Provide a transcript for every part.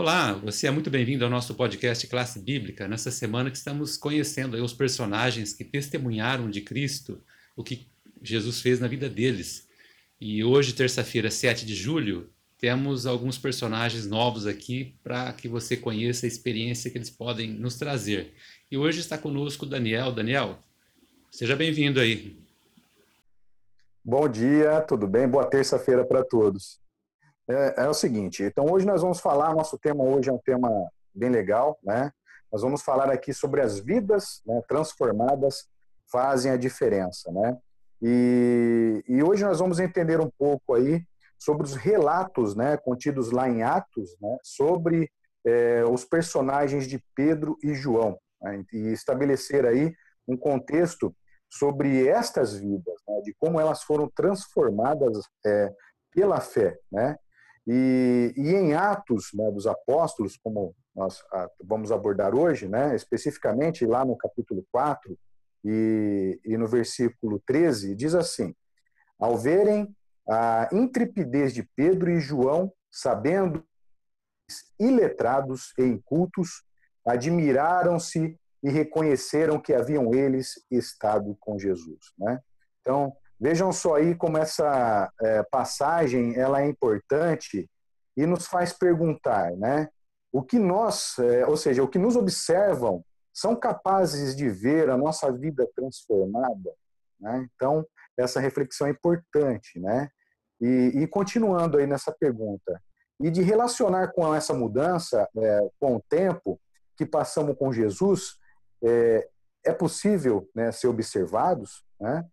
Olá, você é muito bem-vindo ao nosso podcast Classe Bíblica. Nessa semana que estamos conhecendo os personagens que testemunharam de Cristo, o que Jesus fez na vida deles. E hoje, terça-feira, 7 de julho, temos alguns personagens novos aqui para que você conheça a experiência que eles podem nos trazer. E hoje está conosco o Daniel. Daniel, seja bem-vindo aí. Bom dia, tudo bem? Boa terça-feira para todos é, é o seguinte, então hoje nós vamos falar, nosso tema hoje é um tema bem legal, né? Nós vamos falar aqui sobre as vidas né, transformadas fazem a diferença, né? E, e hoje nós vamos entender um pouco aí sobre os relatos, né, contidos lá em Atos, né, sobre é, os personagens de Pedro e João, né, e estabelecer aí um contexto sobre estas vidas, né, de como elas foram transformadas é, pela fé, né? E, e em Atos né, dos Apóstolos, como nós vamos abordar hoje, né, especificamente lá no capítulo 4 e, e no versículo 13, diz assim: Ao verem a intrepidez de Pedro e João, sabendo iletrados e incultos, admiraram-se e reconheceram que haviam eles estado com Jesus. Né? Então, Vejam só aí como essa é, passagem ela é importante e nos faz perguntar, né? O que nós, é, ou seja, o que nos observam, são capazes de ver a nossa vida transformada? Né? Então, essa reflexão é importante, né? E, e, continuando aí nessa pergunta, e de relacionar com essa mudança, é, com o tempo que passamos com Jesus, é, é possível né, ser observados, né?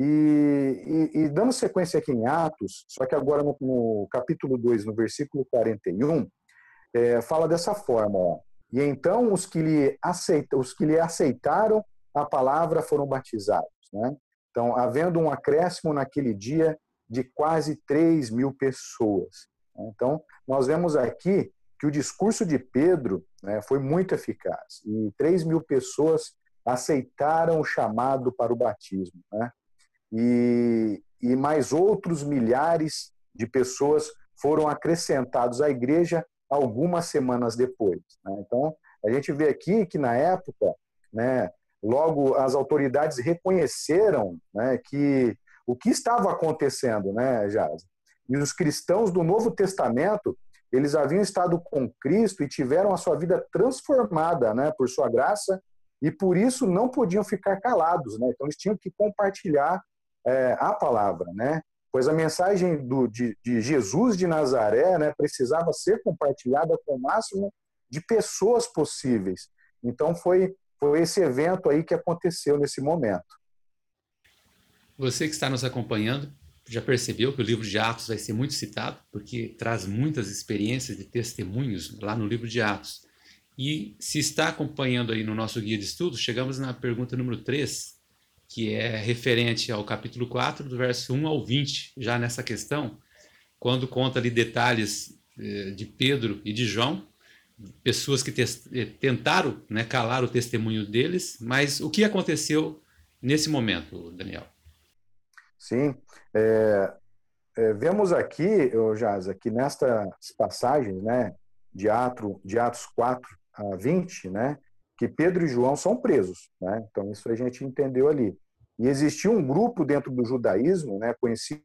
E, e, e, dando sequência aqui em Atos, só que agora no, no capítulo 2, no versículo 41, é, fala dessa forma: ó, E então os que, lhe aceita, os que lhe aceitaram a palavra foram batizados. Né? Então, havendo um acréscimo naquele dia de quase 3 mil pessoas. Né? Então, nós vemos aqui que o discurso de Pedro né, foi muito eficaz e 3 mil pessoas aceitaram o chamado para o batismo. Né? E, e mais outros milhares de pessoas foram acrescentados à igreja algumas semanas depois. Né? Então, a gente vê aqui que na época, né, logo as autoridades reconheceram né, que o que estava acontecendo, né, Jaz? E os cristãos do Novo Testamento, eles haviam estado com Cristo e tiveram a sua vida transformada, né, por sua graça, e por isso não podiam ficar calados, né? Então eles tinham que compartilhar é, a palavra, né? Pois a mensagem do, de, de Jesus de Nazaré né, precisava ser compartilhada com o máximo de pessoas possíveis. Então foi, foi esse evento aí que aconteceu nesse momento. Você que está nos acompanhando já percebeu que o livro de Atos vai ser muito citado, porque traz muitas experiências e testemunhos lá no livro de Atos. E se está acompanhando aí no nosso guia de estudos, chegamos na pergunta número 3, que é referente ao capítulo 4, do verso 1 ao 20, já nessa questão, quando conta ali detalhes eh, de Pedro e de João, pessoas que eh, tentaram né, calar o testemunho deles, mas o que aconteceu nesse momento, Daniel? Sim, é, é, vemos aqui, Jaz, aqui nestas passagens, né, de, Atos, de Atos 4 a 20, né, que Pedro e João são presos. Né? Então, isso a gente entendeu ali. E existia um grupo dentro do judaísmo, né, conhecido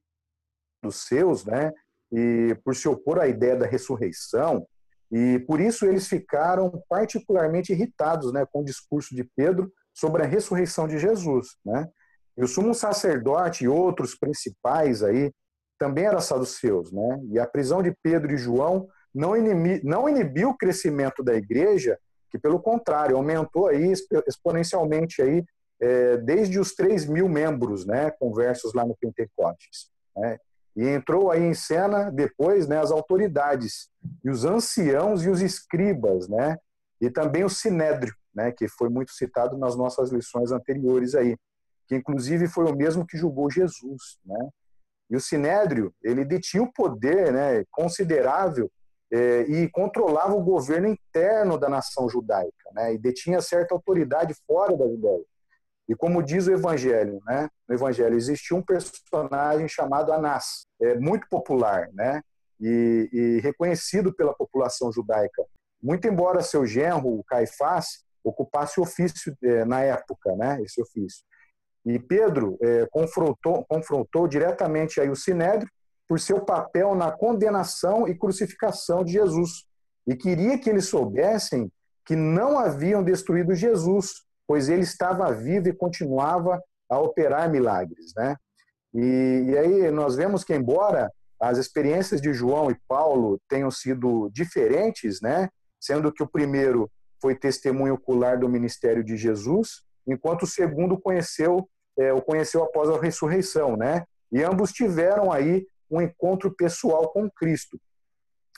dos seus, né, e por se opor à ideia da ressurreição, e por isso eles ficaram particularmente irritados né, com o discurso de Pedro sobre a ressurreição de Jesus. Né? E o sumo sacerdote e outros principais aí também eram saduceus. Né? E a prisão de Pedro e João não, inibi, não inibiu o crescimento da igreja, que pelo contrário, aumentou aí exponencialmente aí, é, desde os 3 mil membros, né, conversos lá no Pentecostes. Né? E entrou aí em cena depois né, as autoridades, e os anciãos e os escribas, né? e também o sinédrio, né, que foi muito citado nas nossas lições anteriores aí, que inclusive foi o mesmo que julgou Jesus. Né? E o sinédrio, ele detinha o poder né, considerável e controlava o governo interno da nação judaica, né, e detinha certa autoridade fora da Judéia. E como diz o Evangelho, né, no Evangelho existia um personagem chamado Anás, é, muito popular, né, e, e reconhecido pela população judaica. Muito embora seu genro, o Caifás, ocupasse o ofício é, na época, né, esse ofício. E Pedro é, confrontou, confrontou diretamente aí o Sinédrio por seu papel na condenação e crucificação de Jesus. E queria que eles soubessem que não haviam destruído Jesus, pois ele estava vivo e continuava a operar milagres. Né? E, e aí nós vemos que, embora as experiências de João e Paulo tenham sido diferentes, né? sendo que o primeiro foi testemunho ocular do ministério de Jesus, enquanto o segundo conheceu é, o conheceu após a ressurreição, né? E ambos tiveram aí um encontro pessoal com Cristo.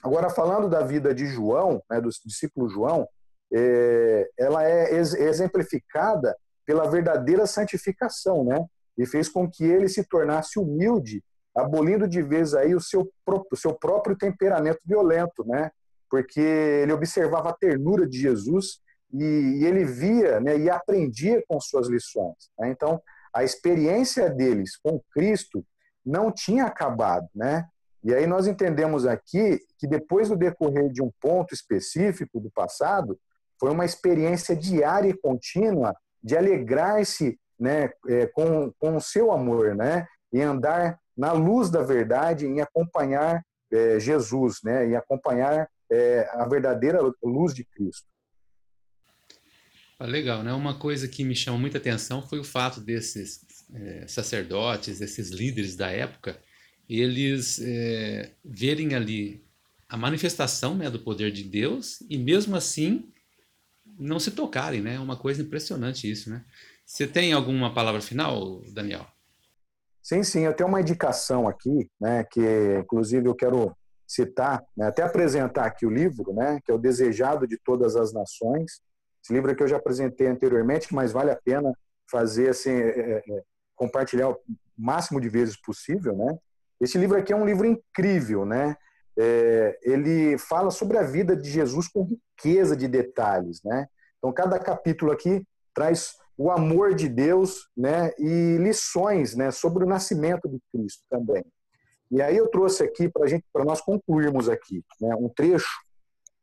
Agora, falando da vida de João, né, do discípulo João, é, ela é exemplificada pela verdadeira santificação, né? E fez com que ele se tornasse humilde, abolindo de vez aí o seu, próprio, seu próprio temperamento violento, né? Porque ele observava a ternura de Jesus e, e ele via né, e aprendia com suas lições. Né? Então, a experiência deles com Cristo não tinha acabado, né? E aí nós entendemos aqui que depois do decorrer de um ponto específico do passado, foi uma experiência diária e contínua de alegrar-se né, é, com, com o seu amor, né? E andar na luz da verdade, em acompanhar é, Jesus, né? E acompanhar é, a verdadeira luz de Cristo. Ah, legal, né? Uma coisa que me chamou muita atenção foi o fato desses é, sacerdotes, esses líderes da época, eles é, verem ali a manifestação né, do poder de Deus e mesmo assim não se tocarem, né? É uma coisa impressionante isso, né? Você tem alguma palavra final, Daniel? Sim, sim, eu tenho uma indicação aqui, né, que inclusive eu quero citar, né, até apresentar aqui o livro, né, que é o Desejado de Todas as Nações, esse livro aqui eu já apresentei anteriormente, mas vale a pena fazer assim, é, é, é, compartilhar o máximo de vezes possível, né? Esse livro aqui é um livro incrível, né? É, ele fala sobre a vida de Jesus com riqueza de detalhes, né? Então cada capítulo aqui traz o amor de Deus, né? E lições, né? Sobre o nascimento de Cristo também. E aí eu trouxe aqui para gente, para nós concluirmos aqui, né? Um trecho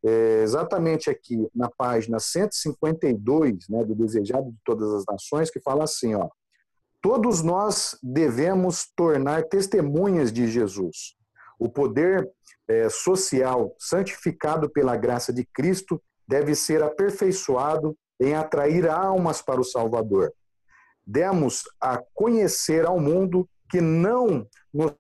é, exatamente aqui na página 152 né, do Desejado de Todas as Nações, que fala assim: ó, todos nós devemos tornar testemunhas de Jesus. O poder é, social santificado pela graça de Cristo deve ser aperfeiçoado em atrair almas para o Salvador. Demos a conhecer ao mundo que não nos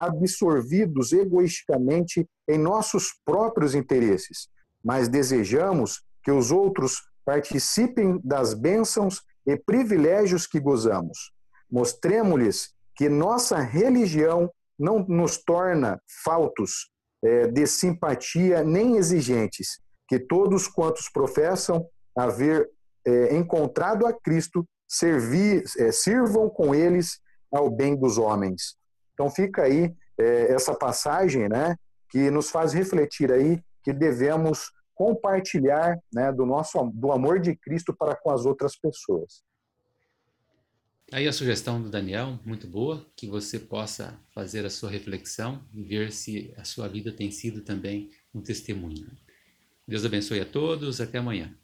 absorvidos egoisticamente em nossos próprios interesses, mas desejamos que os outros participem das bênçãos e privilégios que gozamos. Mostremos-lhes que nossa religião não nos torna faltos é, de simpatia nem exigentes, que todos quantos professam haver é, encontrado a Cristo servir, é, sirvam com eles ao bem dos homens. Então fica aí é, essa passagem, né, que nos faz refletir aí que devemos compartilhar, né, do nosso do amor de Cristo para com as outras pessoas. Aí a sugestão do Daniel, muito boa, que você possa fazer a sua reflexão e ver se a sua vida tem sido também um testemunho. Deus abençoe a todos, até amanhã.